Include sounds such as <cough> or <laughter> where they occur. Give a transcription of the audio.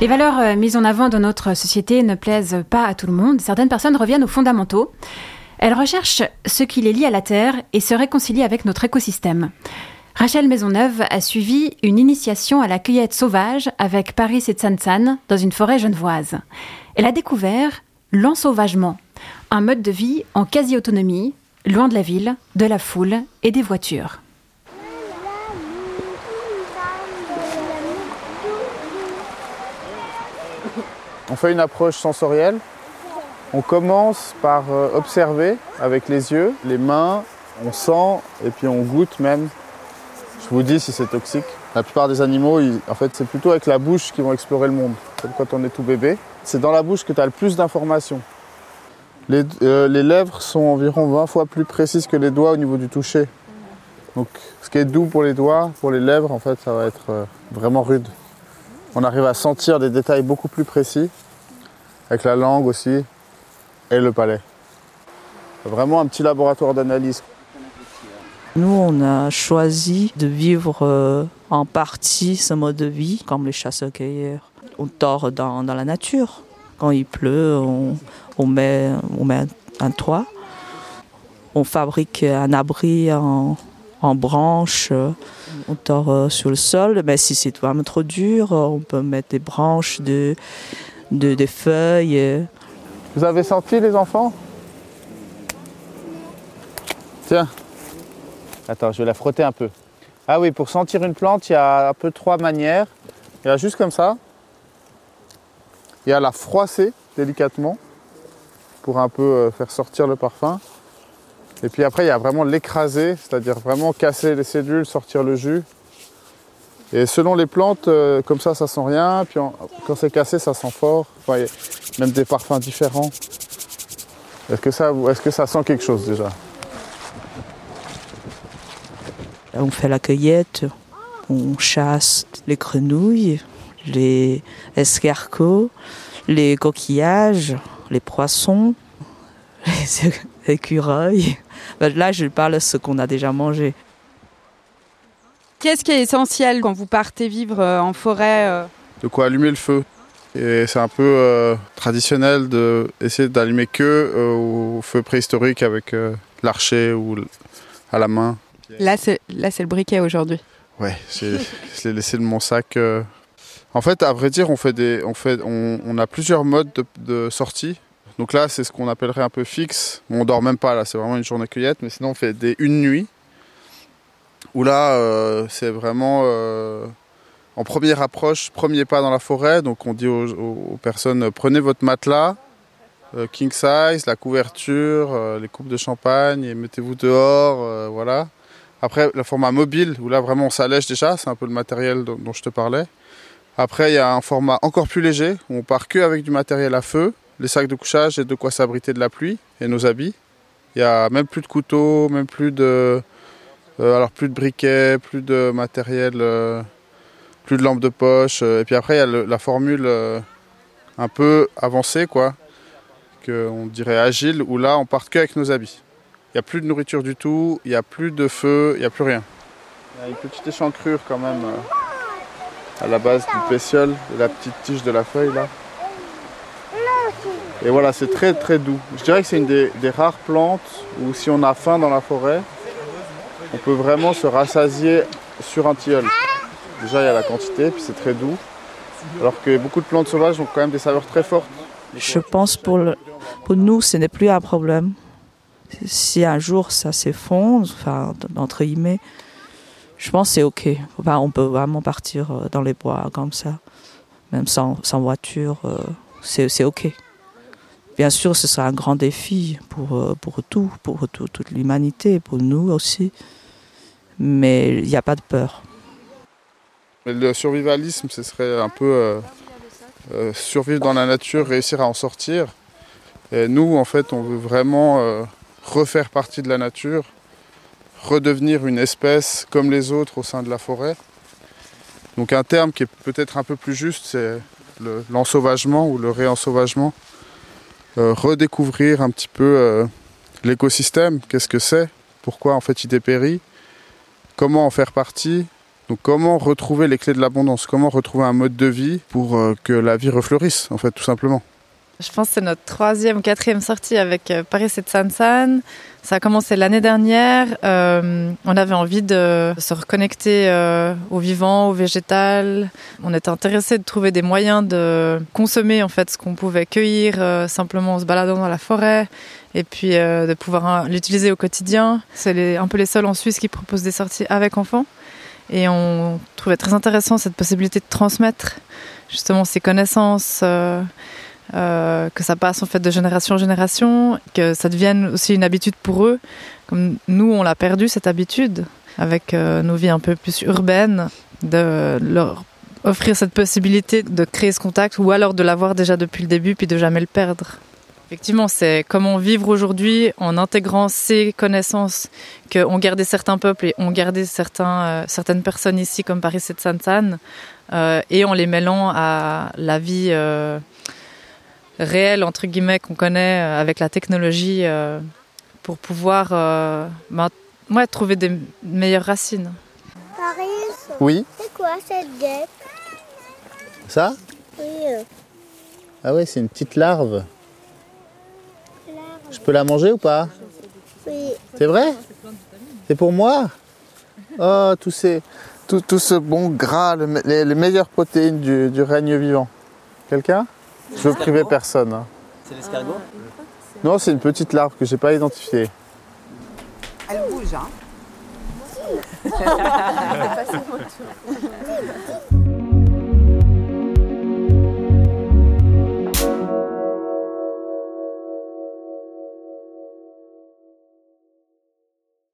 Les valeurs euh, mises en avant dans notre société ne plaisent pas à tout le monde. Certaines personnes reviennent aux fondamentaux. Elles recherchent ce qui les lie à la Terre et se réconcilient avec notre écosystème. Rachel Maisonneuve a suivi une initiation à la cueillette sauvage avec Paris et Tsansan dans une forêt genevoise. Elle a découvert l'ensauvagement, un mode de vie en quasi-autonomie, loin de la ville, de la foule et des voitures. On fait une approche sensorielle. On commence par euh, observer avec les yeux, les mains, on sent et puis on goûte même. Je vous dis si c'est toxique. La plupart des animaux, en fait, c'est plutôt avec la bouche qu'ils vont explorer le monde, comme quand on est tout bébé. C'est dans la bouche que tu as le plus d'informations. Les, euh, lèvres sont environ 20 fois plus précises que les doigts au niveau du toucher. Donc, ce qui est doux pour les doigts, pour les lèvres, en fait, ça va être euh, vraiment rude on arrive à sentir des détails beaucoup plus précis, avec la langue aussi, et le palais. Vraiment un petit laboratoire d'analyse. Nous, on a choisi de vivre euh, en partie ce mode de vie, comme les chasseurs-cueilleurs. On dort dans, la nature. Quand il pleut, on met un toit. On fabrique un abri en, en branches. On dort euh, sur le sol. Mais si c'est vraiment trop dur, on peut mettre des branches, de, de, des feuilles. Vous avez senti les enfants? Tiens. Attends, je vais la frotter un peu. Ah oui, pour sentir une plante, il y a un peu trois manières. Il y a juste comme ça. Il y a la froisser délicatement pour un peu euh, faire sortir le parfum. Et puis après, il y a vraiment l'écraser, c'est-à-dire vraiment casser les cellules, sortir le jus. Et selon les plantes, euh, comme ça, ça sent rien. Puis quand c'est cassé, ça sent fort. Enfin, même des parfums différents. Est-ce que, ça, est que ça sent quelque chose déjà? On fait la cueillette, on chasse les grenouilles, les escargots, les coquillages, les poissons, <laughs> écureuils. <laughs> Ben, là, je parle de ce qu'on a déjà mangé. Qu'est-ce qui est essentiel quand vous partez vivre euh, en forêt euh De quoi allumer le feu. Et c'est un peu euh, traditionnel d'essayer d'allumer que au feu préhistorique avec l'archer ou à la main. Là, c'est le briquet aujourd'hui. Ouais, je l'ai laissé de mon sac. En fait, à vrai dire, on, fait des, on, fait, on, a plusieurs modes de, de sortie. Donc là, c'est ce qu'on appellerait un peu fixe. On dort même pas là, c'est vraiment une journée cueillette, mais sinon on fait des une nuit. Où là, euh, c'est vraiment euh, en première approche, premier pas dans la forêt. Donc on dit aux, personnes prenez votre matelas, euh, king size, la couverture, les coupes de champagne et mettez-vous dehors, voilà. Après, le format mobile, où là vraiment on s'allège déjà, c'est un peu le matériel dont, dont je te parlais. Après, il y a un format encore plus léger, où on part que avec du matériel à feu, les sacs de couchage et de quoi s'abriter de la pluie et nos habits. Il y a même plus de couteaux, même plus de, euh, alors plus de briquets, plus de matériel, euh, plus de lampes de poche. Euh, et puis après il y a la formule un peu avancée quoi, qu'on dirait agile, où là on part que avec nos habits. Il n'y a plus de nourriture du tout, il n'y a plus de feu, il n'y a plus rien. Il y a une petite échancrure quand même à la base du pétiole, la petite tige de la feuille là. Et voilà, c'est très très doux. Je dirais que c'est une des, rares plantes où si on a faim dans la forêt, on peut vraiment se rassasier sur un tilleul. Déjà, il y a la quantité, puis c'est très doux. Alors que beaucoup de plantes sauvages ont quand même des saveurs très fortes. Je pense pour, pour nous, ce n'est plus un problème. Si un jour ça s'effondre, enfin, entre guillemets, je pense c'est OK. on peut vraiment partir euh, dans les bois comme ça, même sans, sans voiture, euh, c'est OK. Bien sûr, ce sera un grand défi pour, euh, pour tout, pour toute l'humanité, pour nous aussi. Mais il n'y a pas de peur. Le survivalisme, ce serait un peu euh, euh, survivre dans la nature, réussir à en sortir. Et nous, en fait, on veut vraiment refaire partie de la nature, redevenir une espèce comme les autres au sein de la forêt. Donc un terme qui est peut-être un peu plus juste, c'est l'ensauvagement ou le réensauvagement. Euh, redécouvrir un petit peu euh, l'écosystème, qu'est-ce que c'est, pourquoi en fait il dépérit, comment en faire partie, Donc comment retrouver les clés de l'abondance? Comment retrouver un mode de vie pour euh, que la vie refleurisse, en fait, tout simplement? Je pense que c'est notre troisième ou quatrième sortie avec euh, Paris et San Ça a commencé l'année dernière. Euh, on avait envie de se reconnecter euh, au vivant, au végétal. On était intéressé de trouver des moyens de consommer en fait ce qu'on pouvait cueillir euh, simplement en se baladant dans la forêt et puis euh, de pouvoir hein, l'utiliser au quotidien. C'est un peu les seuls en Suisse qui proposent des sorties avec enfants. Et on trouvait très intéressant cette possibilité de transmettre justement ces connaissances. Euh, que ça passe en fait de génération en génération, que ça devienne aussi une habitude pour eux. Comme nous, on l'a perdu cette habitude avec euh, nos vies un peu plus urbaines, de leur offrir cette possibilité de créer ce contact ou alors de l'avoir déjà depuis le début puis de jamais le perdre. Effectivement, c'est comment vivre aujourd'hui en intégrant ces connaissances qu'ont gardé certains peuples et ont gardé euh, certaines personnes ici comme Paris et Sansan euh, et en les mêlant à la vie réelle entre guillemets qu'on connaît euh, avec la technologie euh, pour pouvoir euh, ben, ouais, trouver des meilleures racines. Paris, Oui, c'est quoi cette guêpe? Ça? Oui, Ah ouais, c'est une petite larve. Je peux la manger ou pas? Oui. C'est vrai? C'est pour moi? Oh, tous ces, tout, tout ce bon gras, le me- les, les meilleures protéines du, du règne vivant. Quelqu'un? Je veux priver personne. hein. C'est l'escargot Non, c'est une petite larve que j'ai pas identifiée. Elle bouge, hein <laughs>